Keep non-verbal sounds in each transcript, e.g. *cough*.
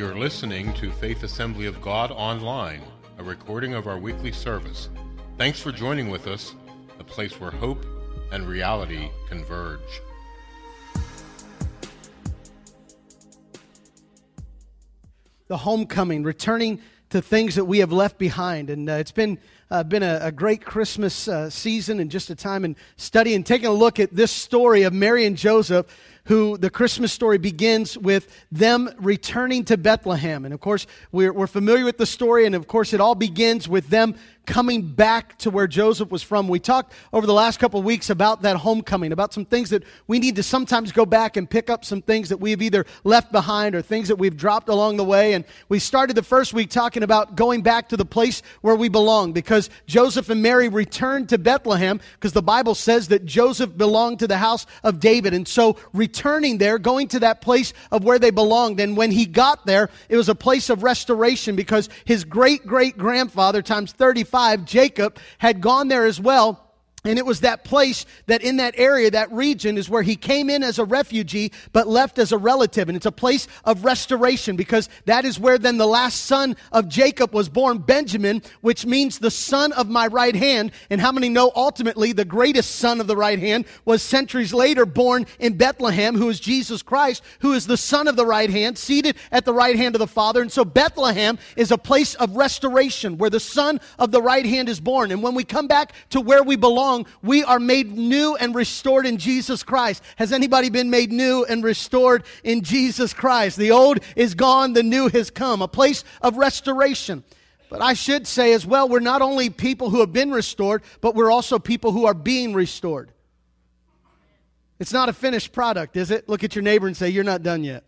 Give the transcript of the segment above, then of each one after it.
You're listening to Faith Assembly of God Online, a recording of our weekly service. Thanks for joining with us, the place where hope and reality converge. The homecoming, returning to things that we have left behind. And uh, it's been, uh, been a, a, great Christmas uh, season and just a time in studying, taking a look at this story of Mary and Joseph who the Christmas story begins with them returning to Bethlehem. And of course, we're, we're familiar with the story, and of course, it all begins with them coming back to where Joseph was from. We talked over the last couple of weeks about that homecoming, about some things that we need to sometimes go back and pick up some things that we've either left behind or things that we've dropped along the way. And we started the first week talking about going back to the place where we belong because Joseph and Mary returned to Bethlehem because the Bible says that Joseph belonged to the house of David. And so returning there, going to that place of where they belonged. And when he got there, it was a place of restoration because his great great grandfather times 35 5, Jacob had gone there as well and it was that place that in that area, that region, is where he came in as a refugee, but left as a relative. And it's a place of restoration because that is where then the last son of Jacob was born, Benjamin, which means the son of my right hand. And how many know ultimately the greatest son of the right hand was centuries later born in Bethlehem, who is Jesus Christ, who is the son of the right hand, seated at the right hand of the Father. And so Bethlehem is a place of restoration where the son of the right hand is born. And when we come back to where we belong, we are made new and restored in Jesus Christ. Has anybody been made new and restored in Jesus Christ? The old is gone, the new has come, a place of restoration. But I should say as well, we're not only people who have been restored, but we're also people who are being restored. It's not a finished product, is it? Look at your neighbor and say, You're not done yet.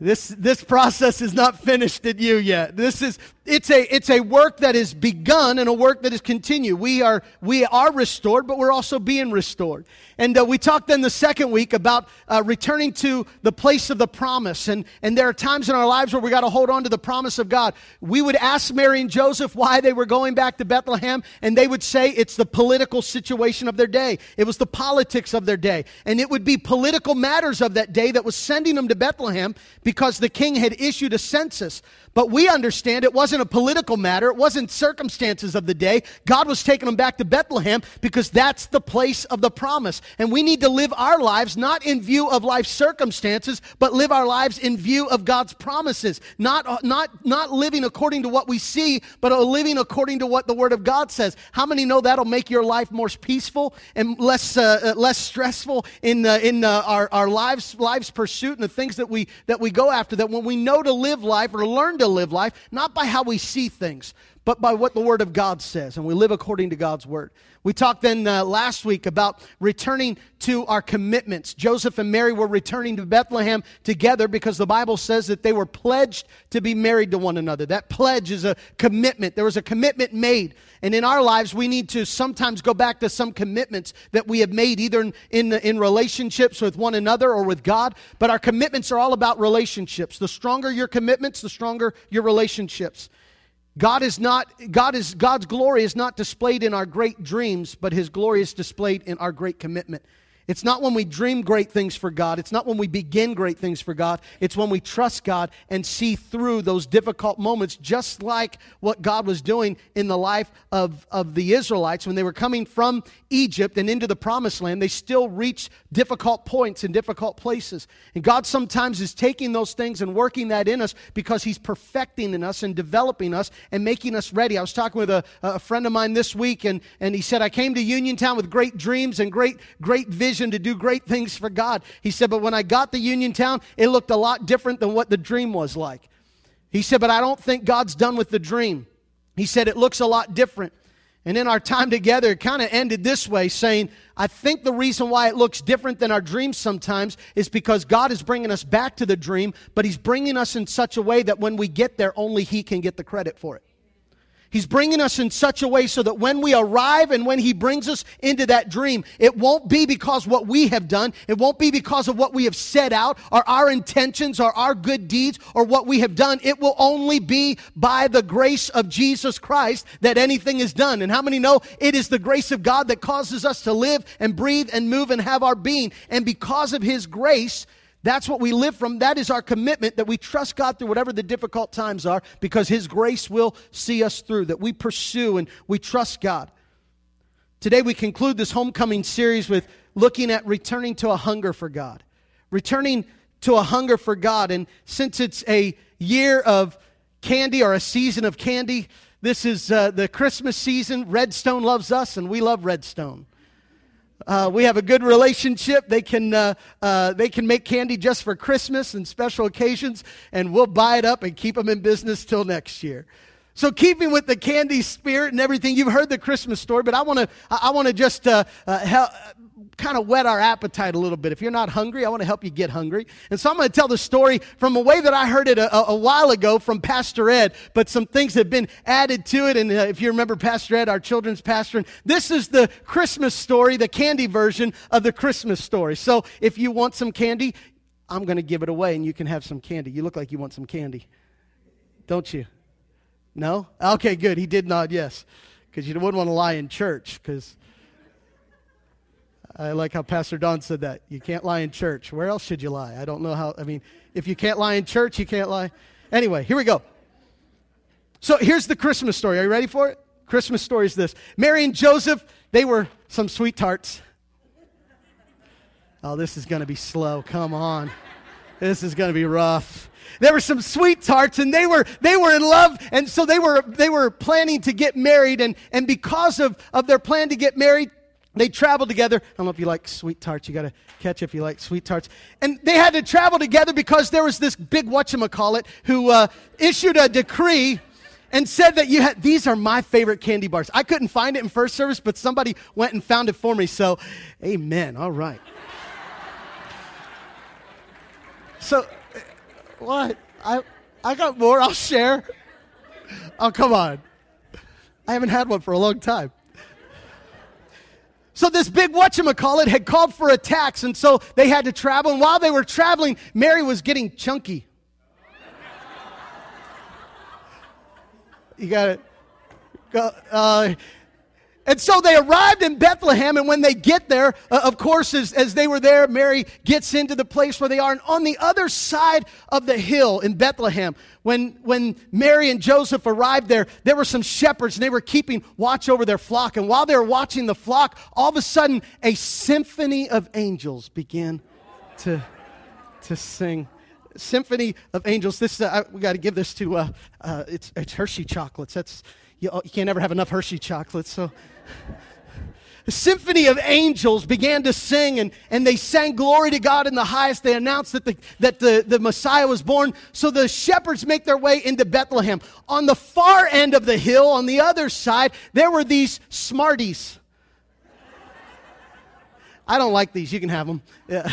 This, this process is not finished in you yet. This is, it's a, it's a work that is begun and a work that is continued. We are, we are restored, but we're also being restored. And uh, we talked then the second week about uh, returning to the place of the promise. And, and there are times in our lives where we got to hold on to the promise of God. We would ask Mary and Joseph why they were going back to Bethlehem, and they would say it's the political situation of their day. It was the politics of their day. And it would be political matters of that day that was sending them to Bethlehem because the king had issued a census. But we understand it wasn't a political matter. It wasn't circumstances of the day. God was taking them back to Bethlehem because that's the place of the promise. And we need to live our lives not in view of life circumstances, but live our lives in view of God's promises. Not, not, not living according to what we see, but living according to what the Word of God says. How many know that'll make your life more peaceful and less, uh, less stressful in, uh, in uh, our, our lives, lives pursuit and the things that we, that we go after? That when we know to live life or learn to live life, not by how we see things, but by what the Word of God says, and we live according to God's Word. We talked then uh, last week about returning to our commitments. Joseph and Mary were returning to Bethlehem together because the Bible says that they were pledged to be married to one another. That pledge is a commitment. There was a commitment made. And in our lives, we need to sometimes go back to some commitments that we have made, either in, in, in relationships with one another or with God. But our commitments are all about relationships. The stronger your commitments, the stronger your relationships. God is not, God is, God's glory is not displayed in our great dreams, but his glory is displayed in our great commitment. It's not when we dream great things for God. It's not when we begin great things for God. It's when we trust God and see through those difficult moments, just like what God was doing in the life of, of the Israelites when they were coming from Egypt and into the promised land. They still reached difficult points and difficult places. And God sometimes is taking those things and working that in us because He's perfecting in us and developing us and making us ready. I was talking with a, a friend of mine this week, and, and he said, I came to Uniontown with great dreams and great, great vision vision to do great things for God. He said, but when I got to Uniontown, it looked a lot different than what the dream was like. He said, but I don't think God's done with the dream. He said, it looks a lot different. And in our time together, it kind of ended this way, saying, I think the reason why it looks different than our dreams sometimes is because God is bringing us back to the dream, but He's bringing us in such a way that when we get there, only He can get the credit for it. He's bringing us in such a way so that when we arrive and when He brings us into that dream, it won't be because what we have done. It won't be because of what we have set out or our intentions or our good deeds or what we have done. It will only be by the grace of Jesus Christ that anything is done. And how many know it is the grace of God that causes us to live and breathe and move and have our being? And because of His grace, That's what we live from. That is our commitment that we trust God through whatever the difficult times are because His grace will see us through, that we pursue and we trust God. Today, we conclude this homecoming series with looking at returning to a hunger for God. Returning to a hunger for God. And since it's a year of candy or a season of candy, this is uh, the Christmas season. Redstone loves us, and we love Redstone. Uh, we have a good relationship. They can, uh, uh, they can make candy just for Christmas and special occasions, and we'll buy it up and keep them in business till next year. So, keeping with the candy spirit and everything, you've heard the Christmas story, but I want to I want to just uh, uh, help, kind of whet our appetite a little bit. If you're not hungry, I want to help you get hungry. And so I'm going to tell the story from a way that I heard it a, a, while ago from Pastor Ed, but some things have been added to it. And uh, if you remember Pastor Ed, our children's pastor, and this is the Christmas story, the candy version of the Christmas story. So if you want some candy, I'm going to give it away and you can have some candy. You look like you want some candy, don't you? No? Okay, good. He did nod yes. Because you wouldn't want to lie in church, because I like how Pastor Don said that. You can't lie in church. Where else should you lie? I don't know how. I mean, if you can't lie in church, you can't lie. Anyway, here we go. So here's the Christmas story. Are you ready for it? Christmas story is this Mary and Joseph, they were some sweet tarts. Oh, this is going to be slow. Come on. This is going to be rough. There were some sweet tarts and they were, they were in love. And so they were, they were planning to get married. And, and because of, of their plan to get married, they traveled together. I don't know if you like sweet tarts. You got to catch if you like sweet tarts. And they had to travel together because there was this big whatchamacallit who uh, issued a decree and said that you had these are my favorite candy bars. I couldn't find it in first service, but somebody went and found it for me. So, amen. All right. so, what? I I got more. I'll share. Oh, come on. I haven't had one for a long time. So this big whatchamacallit had called for a tax, and so they had to travel. And while they were traveling, Mary was getting chunky. You got it. Uh, and so they arrived in Bethlehem, and when they get there, uh, of course, as, as they were there, Mary gets into the place where they are. And on the other side of the hill in Bethlehem, when, when Mary and Joseph arrived there, there were some shepherds, and they were keeping watch over their flock. And while they were watching the flock, all of a sudden, a symphony of angels began to, to sing symphony of angels. This uh, we got to give this to uh, uh, it's, it's Hershey chocolates. That's you, oh, you can't ever have enough Hershey chocolates. So a symphony of angels began to sing and, and they sang glory to God in the highest. They announced that, the, that the, the Messiah was born. So the shepherds make their way into Bethlehem. On the far end of the hill, on the other side, there were these smarties. I don't like these. You can have them. Yeah.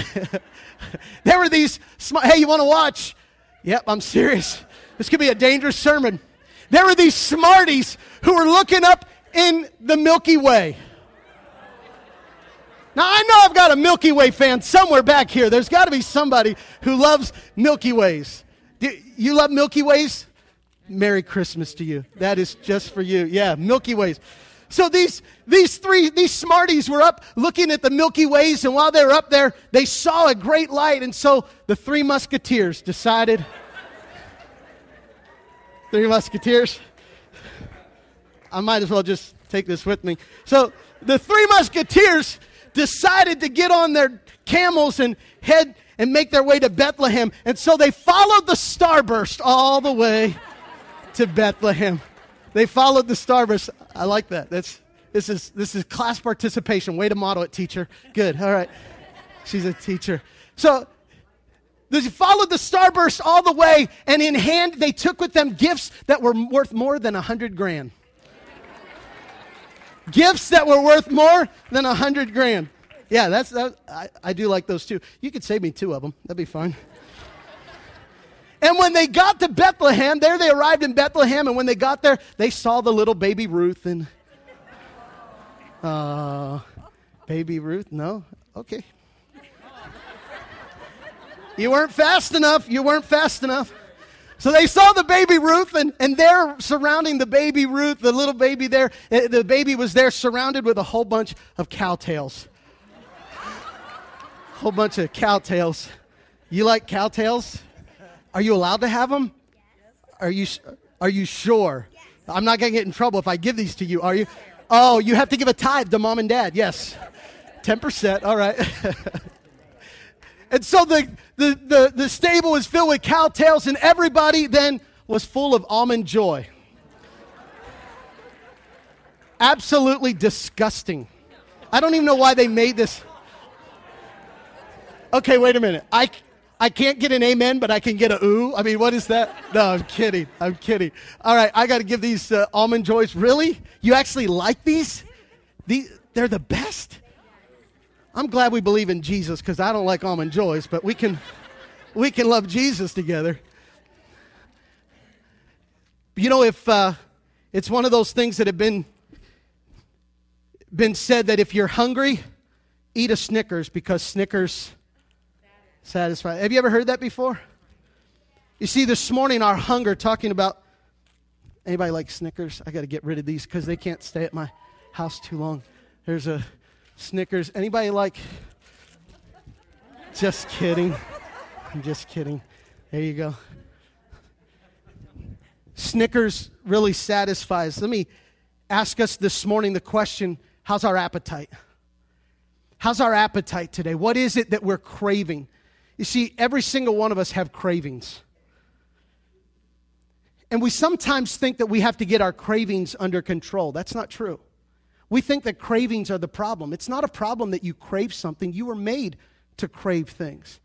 *laughs* there were these, sm- hey, you want to watch? Yep, I'm serious. This could be a dangerous sermon. There were these smarties who were looking up in the Milky Way. Now, I know I've got a Milky Way fan somewhere back here. There's got to be somebody who loves Milky Ways. Do you love Milky Ways? Merry Christmas to you. That is just for you. Yeah, Milky Ways. So these, these three, these smarties were up looking at the Milky Ways, and while they were up there, they saw a great light. And so the three musketeers decided Three Musketeers. I might as well just take this with me. So the Three Musketeers decided to get on their camels and head and make their way to Bethlehem. And so they followed the starburst all the way to Bethlehem. They followed the starburst. I like that. That's this is this is class participation. Way to model it, teacher. Good. All right. She's a teacher. So they followed the starburst all the way, and in hand, they took with them gifts that were worth more than a hundred grand. gifts that were worth more than a hundred grand. Yeah, that's that, I, I do like those too. You could save me two of them. That'd be fine. And when they got to Bethlehem, there they arrived in Bethlehem, and when they got there, they saw the little baby Ruth and uh, baby Ruth. No, okay, you weren't fast enough. You weren't fast enough. So they saw the baby Ruth, and, and there surrounding the baby Ruth, the little baby there, eh, the baby was there surrounded with a whole bunch of cowtails. whole bunch of cowtails. You like cowtails? Are you allowed to have them? Are you are you sure? I'm not going to get in trouble if I give these to you, are you? Oh, you have to give a tithe to mom and dad. Yes. 10%. All right. *laughs* and so the, the, the, the stable was filled with cowtails, and everybody then was full of almond joy. Absolutely disgusting. I don't even know why they made this. Okay, wait a minute. I, I can't get an amen, but I can get a ooh. I mean, what is that? No, I'm kidding. I'm kidding. All right, I got to give these uh, almond joys. Really? You actually like these? these? They're the best. I'm glad we believe in Jesus because I don't like almond joys, but we can, we can love Jesus together. You know, if uh, it's one of those things that have been been said that if you're hungry, eat a Snickers because Snickers satisfy. Have you ever heard that before? You see, this morning our hunger talking about anybody like Snickers? I got to get rid of these because they can't stay at my house too long. There's a Snickers. Anybody like? Just kidding. I'm just kidding. There you go. Snickers really satisfies. Let me ask us this morning the question how's our appetite? How's our appetite today? What is it that we're craving? You see, every single one of us have cravings. And we sometimes think that we have to get our cravings under control. That's not true. We think that cravings are the problem. It's not a problem that you crave something. You were made to crave things.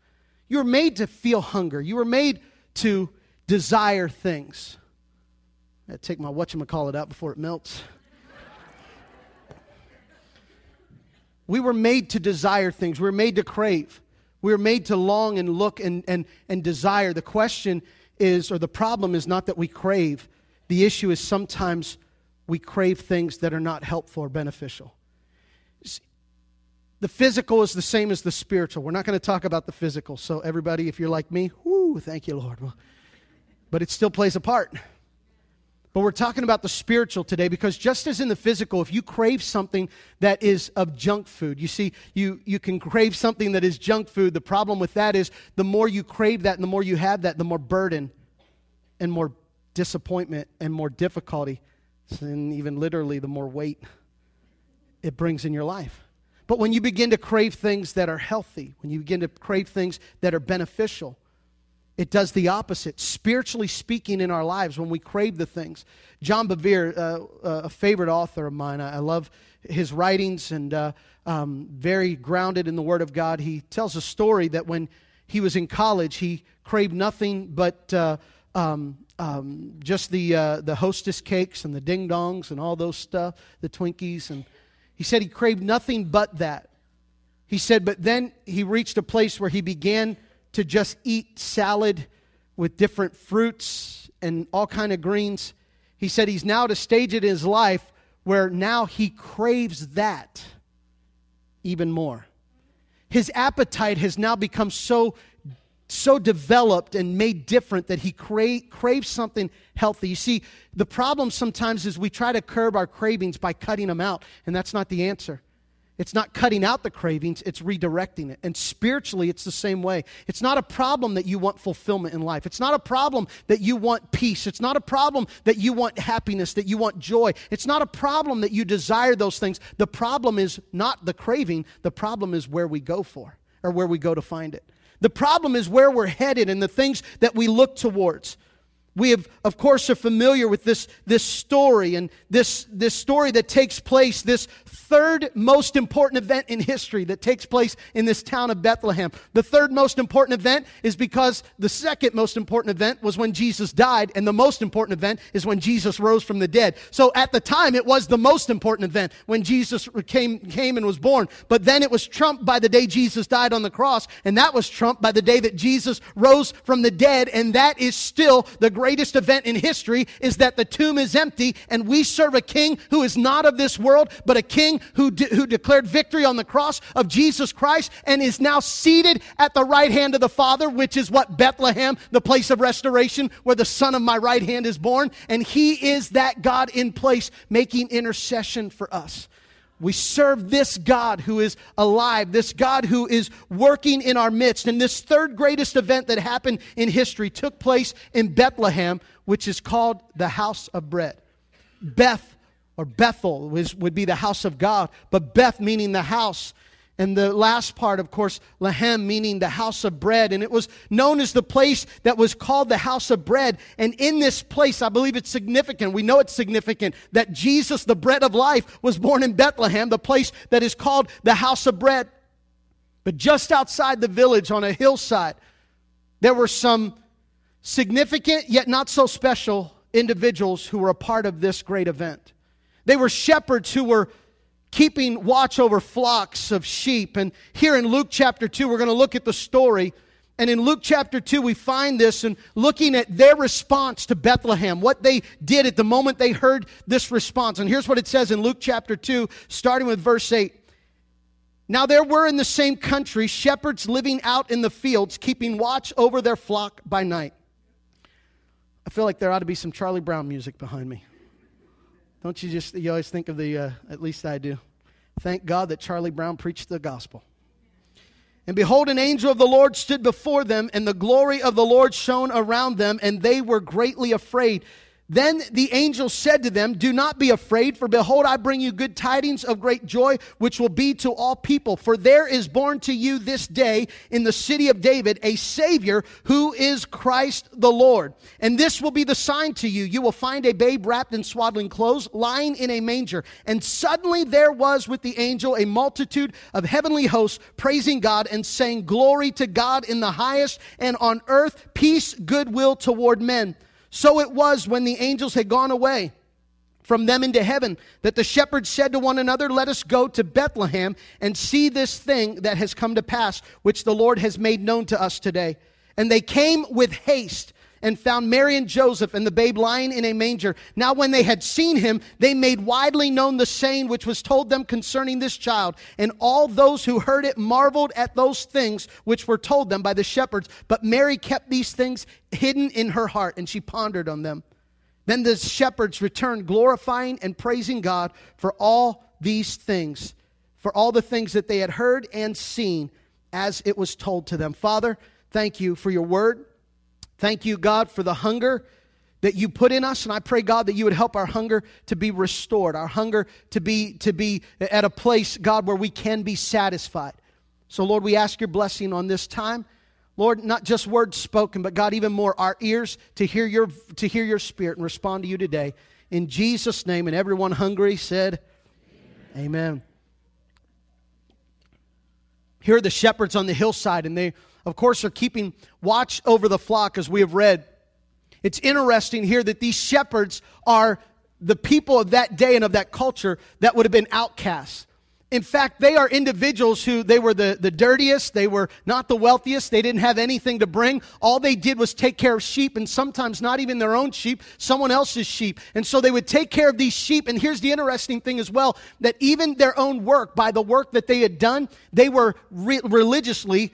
You were made to feel hunger. You were made to desire things. I take my whatchamacallit out before it melts. we were made to desire things. We were made to crave. We are made to long and look and, and, and desire. The question is, or the problem is not that we crave. The issue is sometimes we crave things that are not helpful or beneficial. The physical is the same as the spiritual. We're not going to talk about the physical. So, everybody, if you're like me, whoo, thank you, Lord. But it still plays a part. But we're talking about the spiritual today because just as in the physical, if you crave something that is of junk food, you see, you, you can crave something that is junk food. The problem with that is the more you crave that and the more you have that, the more burden and more disappointment and more difficulty, and even literally, the more weight it brings in your life. But when you begin to crave things that are healthy, when you begin to crave things that are beneficial, it does the opposite, spiritually speaking, in our lives when we crave the things. John Bevere, uh, uh, a favorite author of mine, I, I love his writings and uh, um, very grounded in the Word of God. He tells a story that when he was in college, he craved nothing but uh, um, um, just the, uh, the hostess cakes and the ding dongs and all those stuff, the Twinkies. And he said he craved nothing but that. He said, but then he reached a place where he began to just eat salad with different fruits and all kind of greens. He said he's now at a stage in his life where now he craves that even more. His appetite has now become so so developed and made different that he cra- craves something healthy. You see, the problem sometimes is we try to curb our cravings by cutting them out, and that's not the answer. It's not cutting out the cravings, it's redirecting it. And spiritually, it's the same way. It's not a problem that you want fulfillment in life. It's not a problem that you want peace. It's not a problem that you want happiness, that you want joy. It's not a problem that you desire those things. The problem is not the craving, the problem is where we go for or where we go to find it. The problem is where we're headed and the things that we look towards. We have, of course, are familiar with this, this story and this, this story that takes place, this third most important event in history that takes place in this town of Bethlehem. The third most important event is because the second most important event was when Jesus died, and the most important event is when Jesus rose from the dead. So at the time, it was the most important event when Jesus came, came and was born. But then it was trumped by the day Jesus died on the cross, and that was trumped by the day that Jesus rose from the dead, and that is still the greatest event in history is that the tomb is empty and we serve a king who is not of this world, but a king who, de- who declared victory on the cross of Jesus Christ and is now seated at the right hand of the Father, which is what Bethlehem, the place of restoration, where the son of my right hand is born. And he is that God in place making intercession for us. We serve this God who is alive, this God who is working in our midst. And this third greatest event that happened in history took place in Bethlehem, which is called the house of bread. Beth or Bethel was, would be the house of God, but Beth meaning the house. And the last part, of course, Lahem, meaning the house of bread. And it was known as the place that was called the house of bread. And in this place, I believe it's significant. We know it's significant that Jesus, the bread of life, was born in Bethlehem, the place that is called the house of bread. But just outside the village on a hillside, there were some significant yet not so special individuals who were a part of this great event. They were shepherds who were keeping watch over flocks of sheep. And here in Luke chapter 2, we're going to look at the story. And in Luke chapter 2, we find this and looking at their response to Bethlehem, what they did at the moment they heard this response. And here's what it says in Luke chapter 2, starting with verse 8. Now there were in the same country shepherds living out in the fields, keeping watch over their flock by night. I feel like there ought to be some Charlie Brown music behind me. Don't you just, you always think of the, uh, at least I do. Thank God that Charlie Brown preached the gospel. And behold, an angel of the Lord stood before them, and the glory of the Lord shone around them, and they were greatly afraid. Then the angel said to them, Do not be afraid, for behold, I bring you good tidings of great joy, which will be to all people. For there is born to you this day in the city of David a Savior who is Christ the Lord. And this will be the sign to you. You will find a babe wrapped in swaddling clothes, lying in a manger. And suddenly there was with the angel a multitude of heavenly hosts praising God and saying, Glory to God in the highest, and on earth peace, goodwill toward men. So it was when the angels had gone away from them into heaven that the shepherds said to one another, Let us go to Bethlehem and see this thing that has come to pass, which the Lord has made known to us today. And they came with haste and found Mary and Joseph and the babe lying in a manger. Now, when they had seen him, they made widely known the saying which was told them concerning this child. And all those who heard it marveled at those things which were told them by the shepherds. But Mary kept these things hidden in her heart, and she pondered on them. Then the shepherds returned, glorifying and praising God for all these things, for all the things that they had heard and seen as it was told to them. Father, thank you for your word. Thank you, God, for the hunger that you put in us and i pray god that you would help our hunger to be restored our hunger to be to be at a place god where we can be satisfied. So lord we ask your blessing on this time. Lord not just words spoken but god even more our ears to hear your to hear your spirit and respond to you today. In jesus name and everyone hungry said amen, amen. here are the shepherds on the hillside and they of course, are keeping watch over the flock, as we have read. It's interesting here that these shepherds are the people of that day and of that culture that would have been outcasts. In fact, they are individuals who they were the, the dirtiest, they were not the wealthiest, they didn't have anything to bring. All they did was take care of sheep, and sometimes not even their own sheep, someone else's sheep. And so they would take care of these sheep. And here's the interesting thing as well that even their own work, by the work that they had done, they were re- religiously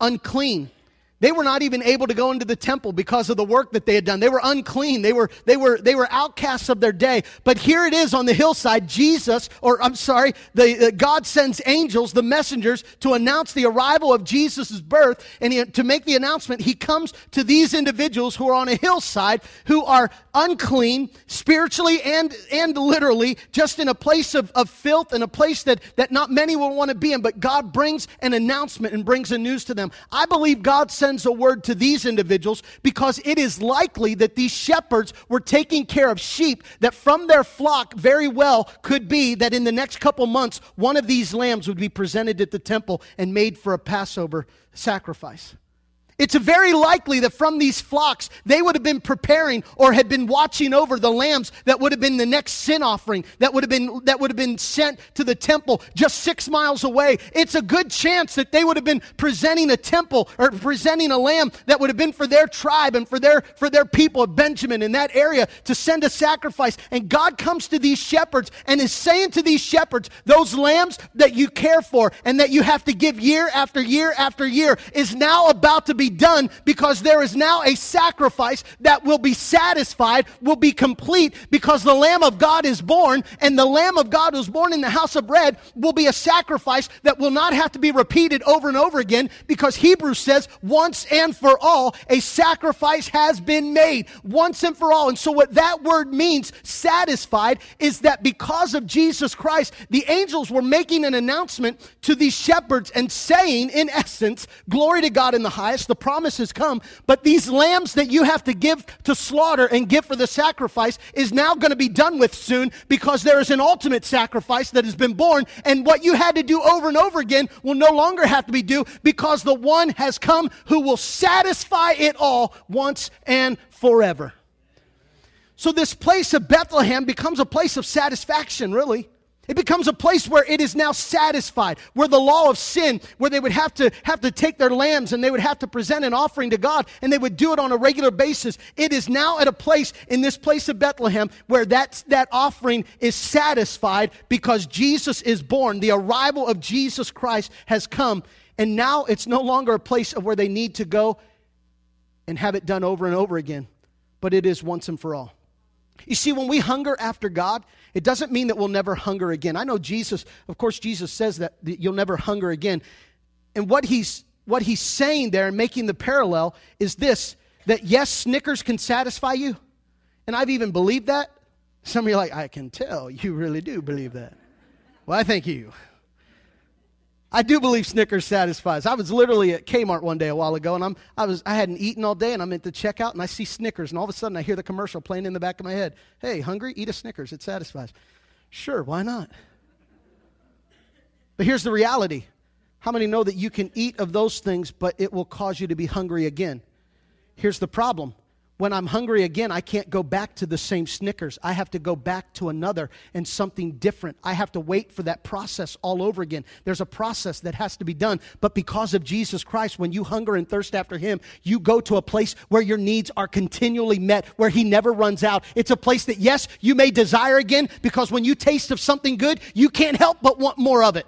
unclean. They were not even able to go into the temple because of the work that they had done. They were unclean. They were, they were, they were outcasts of their day. But here it is on the hillside. Jesus, or I'm sorry, the, uh, God sends angels, the messengers, to announce the arrival of Jesus' birth. And he, to make the announcement, he comes to these individuals who are on a hillside who are unclean, spiritually and, and literally, just in a place of, of filth and a place that, that not many will want to be in. But God brings an announcement and brings a news to them. I believe God sends sends a word to these individuals because it is likely that these shepherds were taking care of sheep that from their flock very well could be that in the next couple months one of these lambs would be presented at the temple and made for a Passover sacrifice. It's very likely that from these flocks, they would have been preparing or had been watching over the lambs that would have been the next sin offering that would have been, that would have been sent to the temple just six miles away. It's a good chance that they would have been presenting a temple or presenting a lamb that would have been for their tribe and for their, for their people of Benjamin in that area to send a sacrifice. And God comes to these shepherds and is saying to these shepherds, those lambs that you care for and that you have to give year after year after year is now about to be done because there is now a sacrifice that will be satisfied, will be complete because the Lamb of God is born and the Lamb of God who's born in the house of bread will be a sacrifice that will not have to be repeated over and over again because Hebrews says once and for all a sacrifice has been made once and for all. And so what that word means, satisfied, is that because of Jesus Christ, the angels were making an announcement to these shepherds and saying, in essence, glory to God in the highest, the come, but these lambs that you have to give to slaughter and give for the sacrifice is now going to be done with soon because there is an ultimate sacrifice that has been born, and what you had to do over and over again will no longer have to be due because the one has come who will satisfy it all once and forever. So, this place of Bethlehem becomes a place of satisfaction, really. It becomes a place where it is now satisfied, where the law of sin, where they would have to have to take their lambs and they would have to present an offering to God and they would do it on a regular basis. It is now at a place in this place of Bethlehem where that, that offering is satisfied because Jesus is born. The arrival of Jesus Christ has come. And now it's no longer a place of where they need to go and have it done over and over again, but it is once and for all. You see, when we hunger after God, it doesn't mean that we'll never hunger again. I know Jesus, of course, Jesus says that, that you'll never hunger again. And what he's, what he's saying there and making the parallel is this that yes, Snickers can satisfy you. And I've even believed that. Some of you are like, I can tell you really do believe that. Well, I thank you. I do believe Snickers satisfies. I was literally at Kmart one day a while ago, and I'm, I, was, I hadn't eaten all day, and I'm at the checkout, and I see Snickers, and all of a sudden I hear the commercial playing in the back of my head. Hey, hungry? Eat a Snickers. It satisfies. Sure, why not? But here's the reality. How many know that you can eat of those things, but it will cause you to be hungry again? Here's the problem when I'm hungry again, I can't go back to the same Snickers. I have to go back to another and something different. I have to wait for that process all over again. There's a process that has to be done. But because of Jesus Christ, when you hunger and thirst after Him, you go to a place where your needs are continually met, where He never runs out. It's a place that, yes, you may desire again because when you taste of something good, you can't help but want more of it.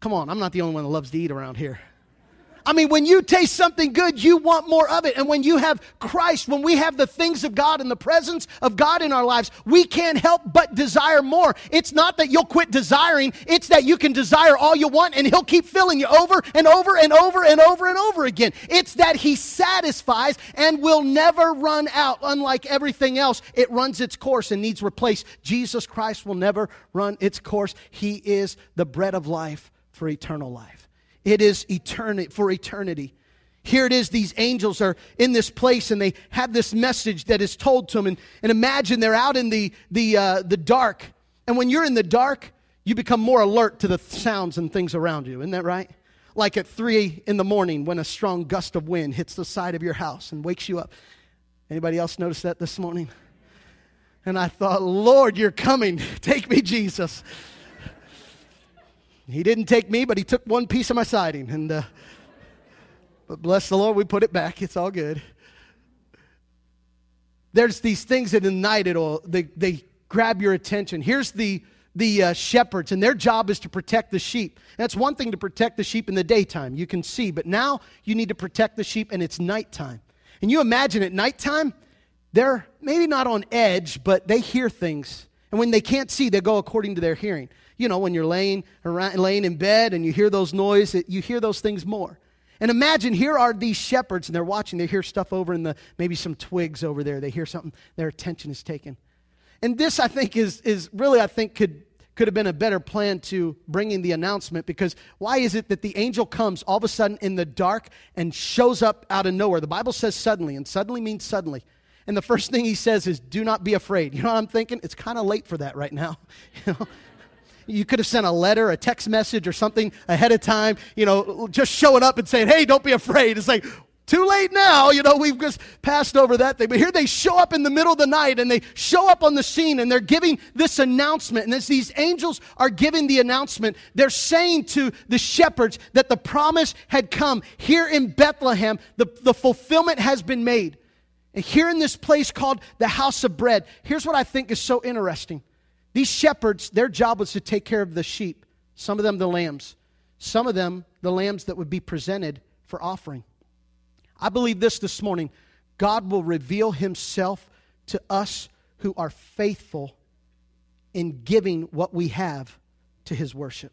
Come on, I'm not the only one that loves to eat around here. I mean, when you taste something good, you want more of it. And when you have Christ, when we have the things of God and the presence of God in our lives, we can't help but desire more. It's not that you'll quit desiring, it's that you can desire all you want and He'll keep filling you over and over and over and over and over again. It's that He satisfies and will never run out. Unlike everything else, it runs its course and needs replaced. Jesus Christ will never run its course. He is the bread of life for eternal life. It is eternity for eternity. Here it is, these angels are in this place and they have this message that is told to them. And, and imagine they're out in the, the, uh, the dark. And when you're in the dark, you become more alert to the sounds and things around you. Isn't that right? Like at three in the morning when a strong gust of wind hits the side of your house and wakes you up. Anybody else notice that this morning? And I thought, Lord, you're coming. *laughs* Take me, Jesus. He didn't take me, but he took one piece of my siding. And, uh, but bless the Lord, we put it back. It's all good. There's these things that night it'll they, they grab your attention. Here's the the uh, shepherds, and their job is to protect the sheep. That's one thing to protect the sheep in the daytime. You can see, but now you need to protect the sheep, and it's nighttime. And you imagine at nighttime, they're maybe not on edge, but they hear things. And when they can't see, they go according to their hearing you know, when you're laying around, laying in bed and you hear those noises, you hear those things more. And imagine here are these shepherds and they're watching. They hear stuff over in the maybe some twigs over there. They hear something. Their attention is taken. And this, I think, is is really I think could could have been a better plan to bringing the announcement because why is it that the angel comes all of a sudden in the dark and shows up out of nowhere? The Bible says suddenly, and suddenly means suddenly. And the first thing he says is, "Do not be afraid." You know what I'm thinking? It's kind of late for that right now. *laughs* You know? You could have sent a letter, a text message, or something ahead of time, you know, just showing up and saying, hey, don't be afraid. It's like, too late now. You know, we've just passed over that thing. But here they show up in the middle of the night and they show up on the scene and they're giving this announcement. And as these angels are giving the announcement, they're saying to the shepherds that the promise had come. Here in Bethlehem, the, the fulfillment has been made. Here in this place called the house of bread, here's what I think is so interesting. These shepherds, their job was to take care of the sheep, some of them the lambs, some of them the lambs that would be presented for offering. I believe this this morning God will reveal himself to us who are faithful in giving what we have to his worship.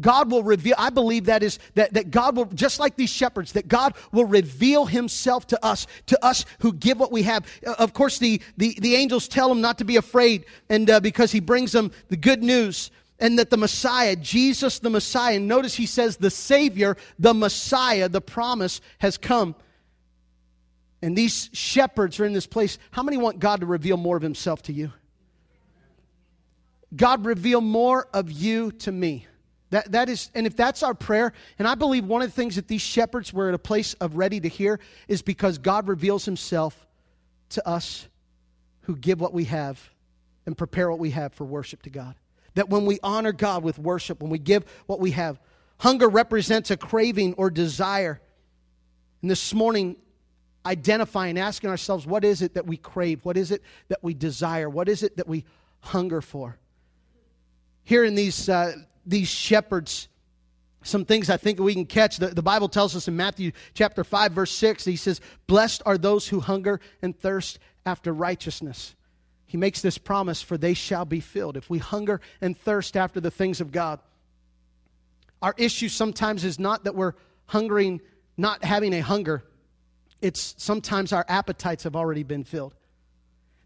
God will reveal, I believe that is that, that God will, just like these shepherds, that God will reveal himself to us, to us who give what we have. Uh, of course, the, the, the angels tell him not to be afraid, and uh, because he brings them the good news and that the Messiah, Jesus the Messiah, notice he says the Savior, the Messiah, the promise has come. And these shepherds are in this place. How many want God to reveal more of himself to you? God, reveal more of you to me. That, that is, and if that's our prayer, and I believe one of the things that these shepherds were at a place of ready to hear is because God reveals himself to us who give what we have and prepare what we have for worship to God. That when we honor God with worship, when we give what we have, hunger represents a craving or desire. And this morning, identifying, asking ourselves, what is it that we crave? What is it that we desire? What is it that we hunger for? Here in these, uh, these shepherds, some things I think we can catch. The, the Bible tells us in Matthew chapter 5, verse 6, he says, Blessed are those who hunger and thirst after righteousness he makes this promise, for they shall be filled. If we hunger and thirst after the things of God, our issue sometimes is not that we're hungering, not having a hunger. It's sometimes our appetites have already been filled.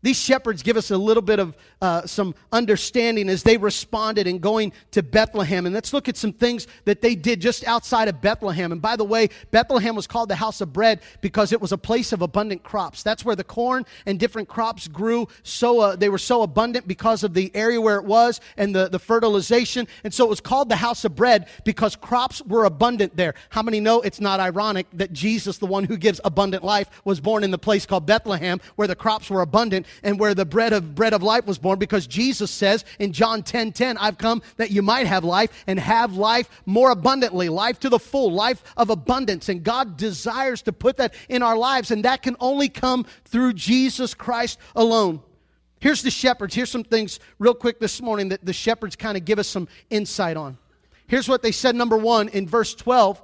These shepherds give us a little bit of uh, some understanding as they responded in going to Bethlehem. And let's look at some things that they did just outside of Bethlehem. And by the way, Bethlehem was called the house of bread because it was a place of abundant crops. That's where the corn and different crops grew. So uh, they were so abundant because of the area where it was and the, the fertilization. And so it was called the house of bread because crops were abundant there. How many know it's not ironic that Jesus, the one who gives abundant life, was born in the place called Bethlehem where the crops were abundant and where the bread of bread of life was born because Jesus says in John 10 10, I've come that you might have life and have life more abundantly, life to the full, life of abundance. And God desires to put that in our lives, and that can only come through Jesus Christ alone. Here's the shepherds. Here's some things real quick this morning that the shepherds kind of give us some insight on. Here's what they said, number one, in verse 12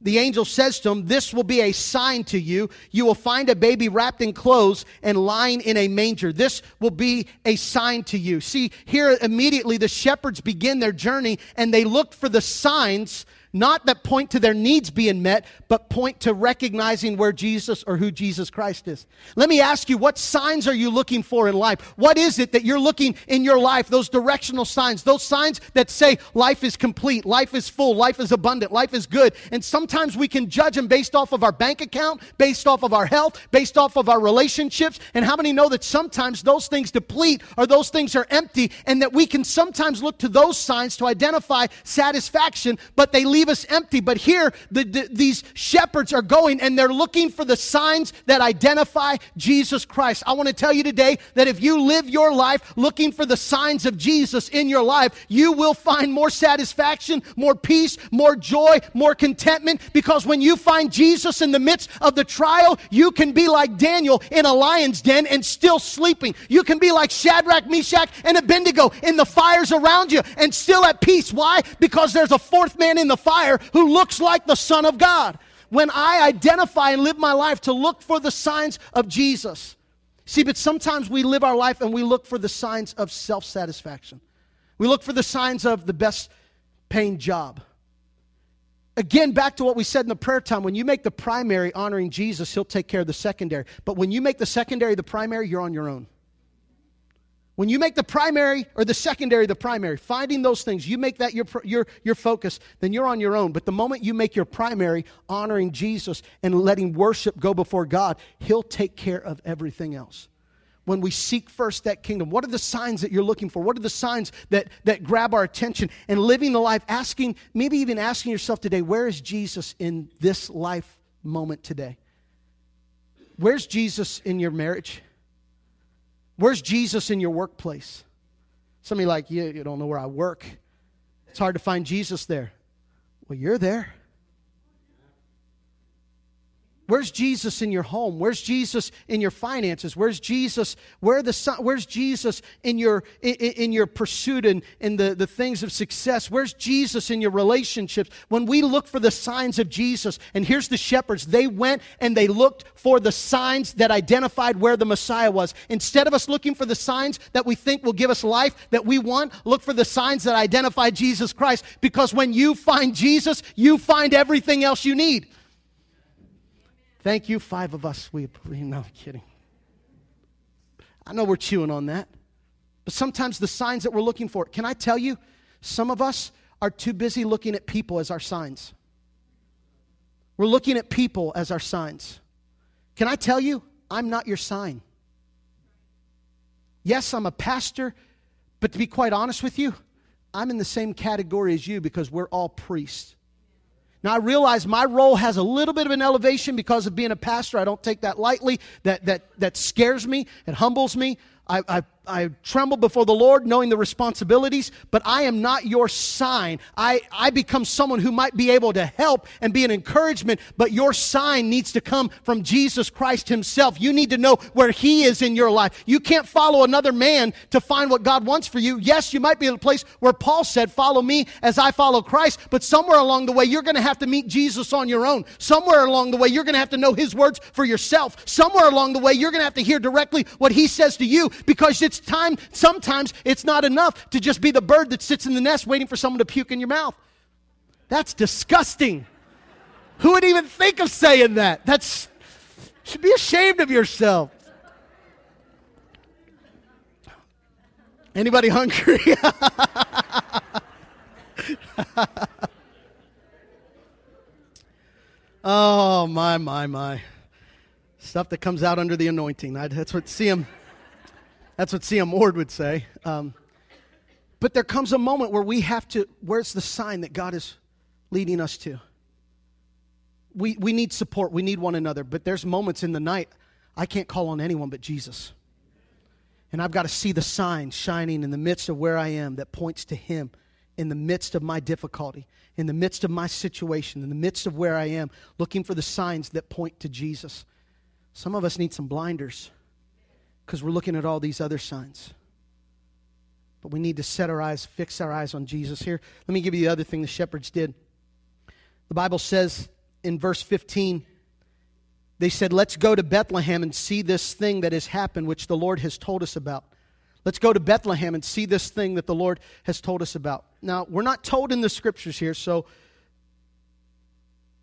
the angel says to him, This will be a sign to you. You will find a baby wrapped in clothes and lying in a manger. This will be a sign to you. See, here immediately the shepherds begin their journey and they look for the signs not that point to their needs being met, but point to recognizing where Jesus or who Jesus Christ is. Let me ask you, what signs are you looking for in life? What is it that you're looking in your life? Those directional signs, those signs that say life is complete, life is full, life is abundant, life is good. And sometimes we can judge them based off of our bank account, based off of our health, based off of our relationships. And how many know that sometimes those things deplete or those things are empty and that we can sometimes look to those signs to identify satisfaction, but they leave leave us empty. But here, the, the, these shepherds are going and they're looking for the signs that identify Jesus Christ. I want to tell you today that if you live your life looking for the signs of Jesus in your life, you will find more satisfaction, more peace, more joy, more contentment. Because when you find Jesus in the midst of the trial, you can be like Daniel in a lion's den and still sleeping. You can be like Shadrach, Meshach, and Abednego in the fires around you and still at peace. Why? Because there's a fourth man in the fire fire who looks like the Son of God. When I identify and live my life to look for the signs of Jesus. See, but sometimes we live our life and we look for the signs of self satisfaction. We look for the signs of the best paying job. Again, back to what we said in the prayer time when you make the primary honoring Jesus, He'll take care of the secondary. But when you make the secondary the primary, you're on your own. When you make the primary or the secondary the primary, finding those things, you make that your, your, your focus, then you're on your own. But the moment you make your primary honoring Jesus and letting worship go before God, He'll take care of everything else. When we seek first that kingdom, what are the signs that you're looking for? What are the signs that, that grab our attention? And living the life, asking, maybe even asking yourself today, where is Jesus in this life moment today? Where's Jesus in your marriage? Where's Jesus in your workplace? Some of you like, you, you don't know where I work. It's hard to find Jesus there. Well, you're there. Where's Jesus in your home? Where's Jesus in your finances? Where's Jesus? Where the where's Jesus in your in, in your pursuit and in the, the things of success? Where's Jesus in your relationships? When we look for the signs of Jesus, and here's the shepherds, they went and they looked for the signs that identified where the Messiah was. Instead of us looking for the signs that we think will give us life that we want, look for the signs that identify Jesus Christ. Because when you find Jesus, you find everything else you need. Thank you, five of us. We, believe. *laughs* no, I'm kidding. I know we're chewing on that. But sometimes the signs that we're looking for, can I tell you, some of us are too busy looking at people as our signs. We're looking at people as our signs. Can I tell you, I'm not your sign. Yes, I'm a pastor, but to be quite honest with you, I'm in the same category as you because we're all priests. Now, I realize my role has a little bit of an elevation because of being a pastor. I don't take that lightly. That, that, that scares me, it humbles me. I, I, I tremble before the Lord knowing the responsibilities, but I am not your sign. I, I become someone who might be able to help and be an encouragement, but your sign needs to come from Jesus Christ Himself. You need to know where He is in your life. You can't follow another man to find what God wants for you. Yes, you might be in a place where Paul said, Follow me as I follow Christ, but somewhere along the way, you're going to have to meet Jesus on your own. Somewhere along the way, you're going to have to know His words for yourself. Somewhere along the way, you're going to have to hear directly what He says to you because it's time, sometimes it's not enough to just be the bird that sits in the nest waiting for someone to puke in your mouth. That's disgusting. Who would even think of saying that? That's should be ashamed of yourself. Anybody hungry? *laughs* oh my my my. Stuff that comes out under the anointing. That's what see him. That's what C.M. Ward would say. Um, but there comes a moment where we have to, where's the sign that God is leading us to? We, we need support, we need one another, but there's moments in the night I can't call on anyone but Jesus. And I've got to see the sign shining in the midst of where I am that points to Him in the midst of my difficulty, in the midst of my situation, in the midst of where I am, looking for the signs that point to Jesus. Some of us need some blinders because we're looking at all these other signs. But we need to set our eyes, fix our eyes on Jesus. Here, let me give you the other thing the shepherds did. The Bible says in verse 15, they said, Let's go to Bethlehem and see this thing that has happened, which the Lord has told us about. Let's go to Bethlehem and see this thing that the Lord has told us about. Now, we're not told in the scriptures here, so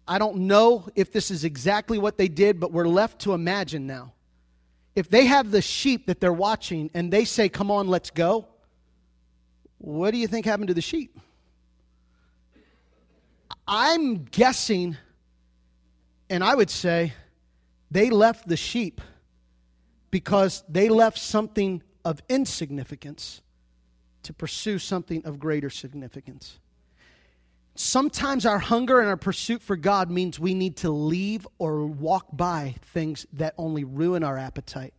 I don't know if this is exactly what they did, but we're left to imagine now if they have the sheep that they're watching and they say, Come on, let's go, what do you think happened to the sheep? I'm guessing, and I would say, they left the sheep because they left something of insignificance to pursue something of greater significance. Sometimes our hunger and our pursuit for God means we need to leave or walk by things that only ruin our appetite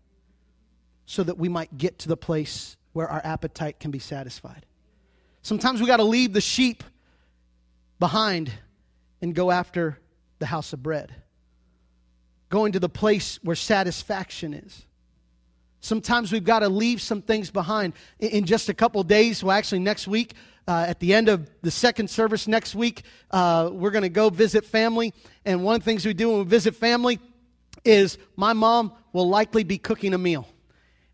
so that we might get to the place where our appetite can be satisfied. Sometimes we got to leave the sheep behind and go after the house of bread, going to the place where satisfaction is. Sometimes we've got to leave some things behind. In just a couple days, well, actually, next week, uh, at the end of the second service next week, uh, we're going to go visit family. And one of the things we do when we visit family is my mom will likely be cooking a meal.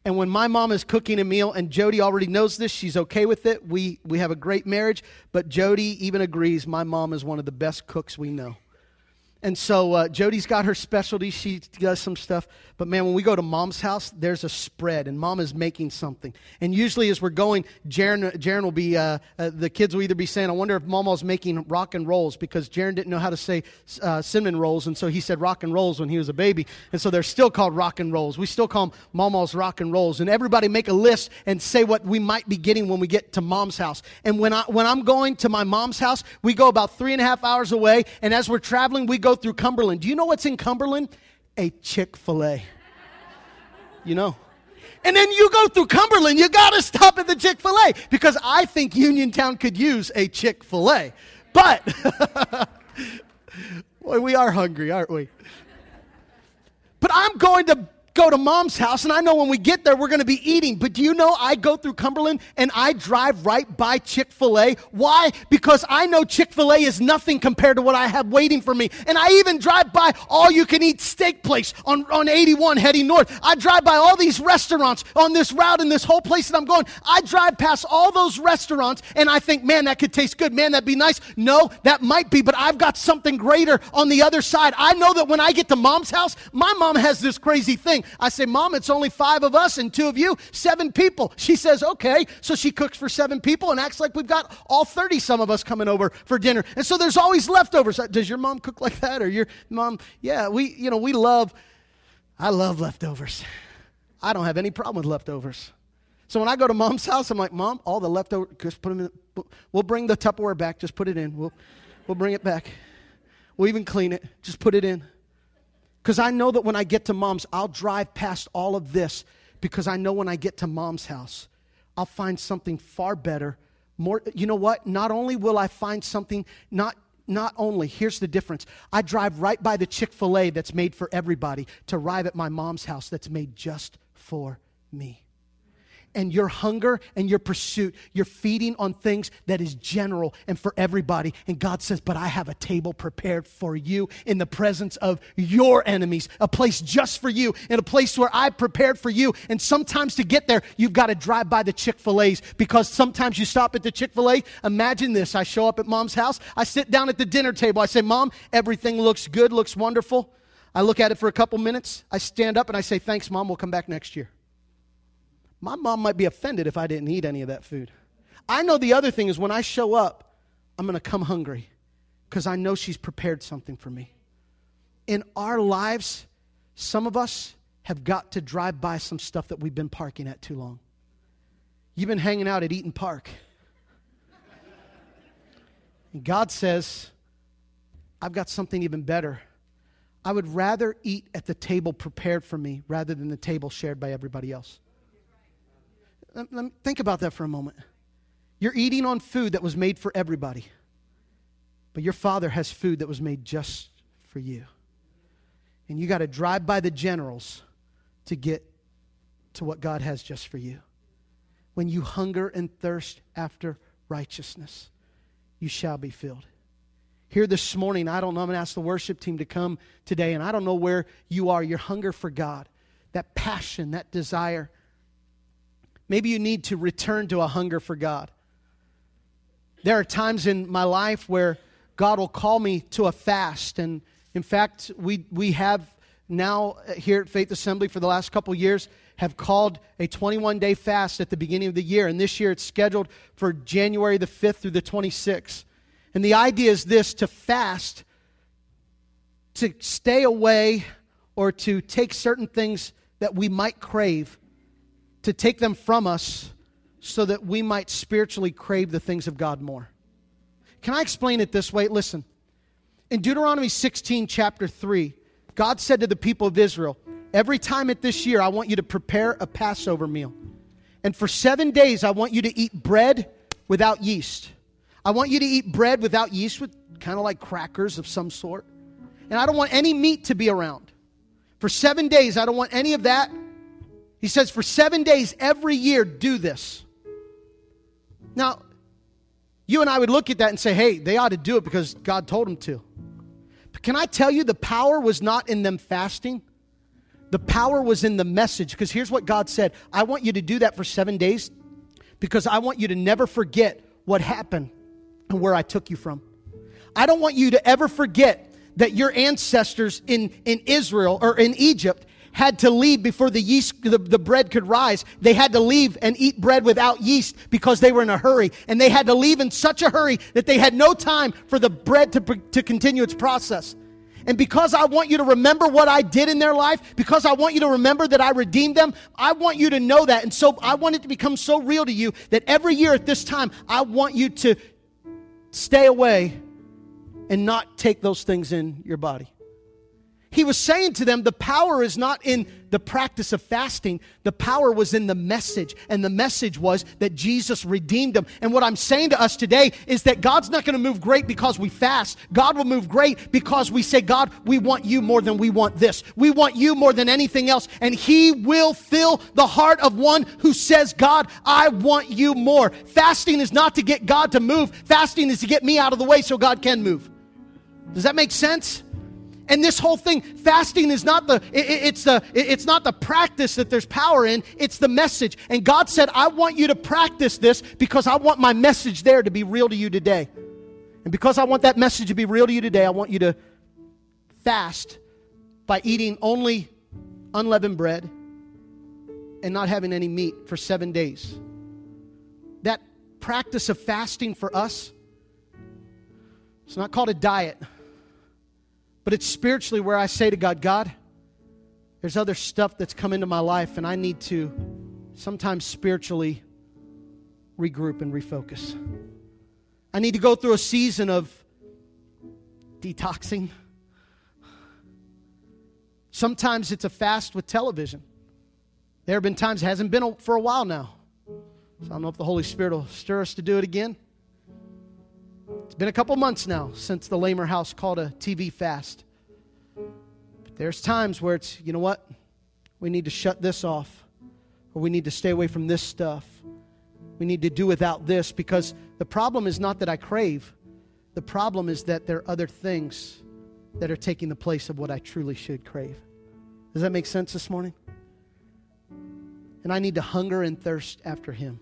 And when my mom is cooking a meal, and Jody already knows this, she's okay with it. We, we have a great marriage, but Jody even agrees my mom is one of the best cooks we know. And so uh, Jody's got her specialty. She does some stuff. But man, when we go to mom's house, there's a spread, and mom is making something. And usually, as we're going, Jaron, Jaron will be, uh, uh, the kids will either be saying, I wonder if mama's making rock and rolls, because Jaron didn't know how to say uh, cinnamon rolls. And so he said rock and rolls when he was a baby. And so they're still called rock and rolls. We still call them mama's rock and rolls. And everybody make a list and say what we might be getting when we get to mom's house. And when, I, when I'm going to my mom's house, we go about three and a half hours away. And as we're traveling, we go through Cumberland. Do you know what's in Cumberland? A Chick fil A. You know. And then you go through Cumberland, you got to stop at the Chick fil A because I think Uniontown could use a Chick fil A. But, *laughs* boy, we are hungry, aren't we? but I'm going to go to mom's house, and I know when we get there, we're going to be eating. But do you know I go through Cumberland and I drive right by Chick fil A? Why? Because I know Chick fil A is nothing compared to what I have waiting for me. And I even drive by all you can eat steak place on, on 81 heading north. I drive by all these restaurants on this route in this whole place that I'm going. I drive past all those restaurants and I think, man, that could taste good. Man, that'd be nice. No, that might be, but I've got something greater on the other side. I know that when I get to mom's house, my mom has this crazy thing. I say, Mom, it's only five of us and two of you, seven people. She says, Okay. So she cooks for seven people and acts like we've got all 30 some of us coming over for dinner. And so there's always leftovers. Uh, does your mom cook like that? Or your mom? Yeah, we, you know, we love, I love leftovers. I don't have any problem with leftovers. So when I go to mom's house, I'm like, Mom, all the leftovers, just put them in. We'll bring the Tupperware back. Just put it in. We'll, we'll bring it back. We'll even clean it. Just put it in. Because I know that when I get to mom's, I'll drive past all of this because I know when I get to mom's house, I'll find something far better. More, you know what? Not only will I find something, not not only, here's the difference. I drive right by the Chick fil A that's made for everybody to arrive at my mom's house that's made just for me and your hunger and your pursuit, you're feeding on things that is general and for everybody. And God says, But I have a table prepared for you in the presence of your enemies, a place just for you, and a place where I prepared for you. And sometimes to get there, you've got to drive by the Chick fil A's because sometimes you stop at the Chick fil A. Imagine this I show up at mom's house, I sit down at the dinner table, I say, Mom, everything looks good, looks wonderful. I look at it for a couple minutes, I stand up and I say, Thanks, Mom, we'll come back next year. My mom might be offended if I didn't eat any of that food. I know the other thing is when I show up, I'm going to come hungry because I know she's prepared something for me. In our lives, some of us have got to drive by some stuff that we've been parking at too long. You've been hanging out at Eaton Park. And God says, I've got something even better. I would rather eat at the table prepared for me rather than the table shared by everybody else. Think about that for a moment. You're eating on food that was made for everybody, but your father has food that was made just for you. And you got to drive by the generals to get to what God has just for you. When you hunger and thirst after righteousness, you shall be filled. Here this morning, I don't know, I'm going to ask the worship team to come today, and I don't know where you are, your hunger for God, that passion, that desire. Maybe you need to return to a hunger for God. There are times in my life where God will call me to a fast. And in fact, we, we have now here at Faith Assembly for the last couple years have called a 21 day fast at the beginning of the year. And this year it's scheduled for January the 5th through the 26th. And the idea is this to fast, to stay away, or to take certain things that we might crave to take them from us so that we might spiritually crave the things of God more. Can I explain it this way? Listen. In Deuteronomy 16, chapter 3, God said to the people of Israel, Every time at this year, I want you to prepare a Passover meal. And for seven days, I want you to eat bread without yeast. I want you to eat bread without yeast, with kind of like crackers of some sort. And I don't want any meat to be around. For seven days, I don't want any of that he says, for seven days every year, do this. Now, you and I would look at that and say, hey, they ought to do it because God told them to. But can I tell you, the power was not in them fasting? The power was in the message. Because here's what God said I want you to do that for seven days because I want you to never forget what happened and where I took you from. I don't want you to ever forget that your ancestors in, in Israel or in Egypt had to leave before the yeast, the, the bread could rise. They had to leave and eat bread without yeast because they were in a hurry. And they had to leave in such a hurry that they had no time for the bread to, to continue its process. And because I want you to remember what I did in their life, because I want you to remember that I redeemed them, I want you to know that. And so I want it to become so real to you that every year at this time, I want you to stay away and not take those things in your body. He was saying to them, the power is not in the practice of fasting. The power was in the message. And the message was that Jesus redeemed them. And what I'm saying to us today is that God's not going to move great because we fast. God will move great because we say, God, we want you more than we want this. We want you more than anything else. And He will fill the heart of one who says, God, I want you more. Fasting is not to get God to move, fasting is to get me out of the way so God can move. Does that make sense? And this whole thing, fasting is not the it, it's the it's not the practice that there's power in, it's the message. And God said, "I want you to practice this because I want my message there to be real to you today." And because I want that message to be real to you today, I want you to fast by eating only unleavened bread and not having any meat for 7 days. That practice of fasting for us it's not called a diet. But it's spiritually where I say to God, God, there's other stuff that's come into my life, and I need to sometimes spiritually regroup and refocus. I need to go through a season of detoxing. Sometimes it's a fast with television. There have been times, it hasn't been for a while now. So I don't know if the Holy Spirit will stir us to do it again. It's been a couple months now since the Lamer House called a TV fast. But there's times where it's, you know what? We need to shut this off, or we need to stay away from this stuff. We need to do without this because the problem is not that I crave, the problem is that there are other things that are taking the place of what I truly should crave. Does that make sense this morning? And I need to hunger and thirst after Him.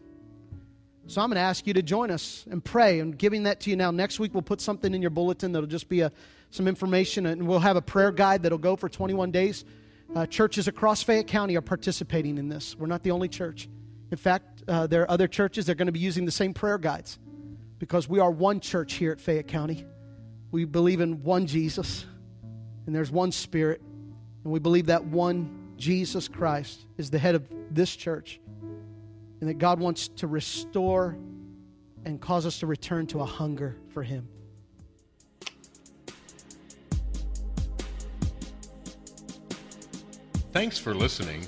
So I'm going to ask you to join us and pray. I'm giving that to you now. Next week, we'll put something in your bulletin that'll just be a, some information, and we'll have a prayer guide that'll go for 21 days. Uh, churches across Fayette County are participating in this. We're not the only church. In fact, uh, there are other churches that are going to be using the same prayer guides because we are one church here at Fayette County. We believe in one Jesus, and there's one Spirit, and we believe that one Jesus Christ is the head of this church and that God wants to restore and cause us to return to a hunger for Him. Thanks for listening.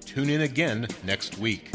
Tune in again next week.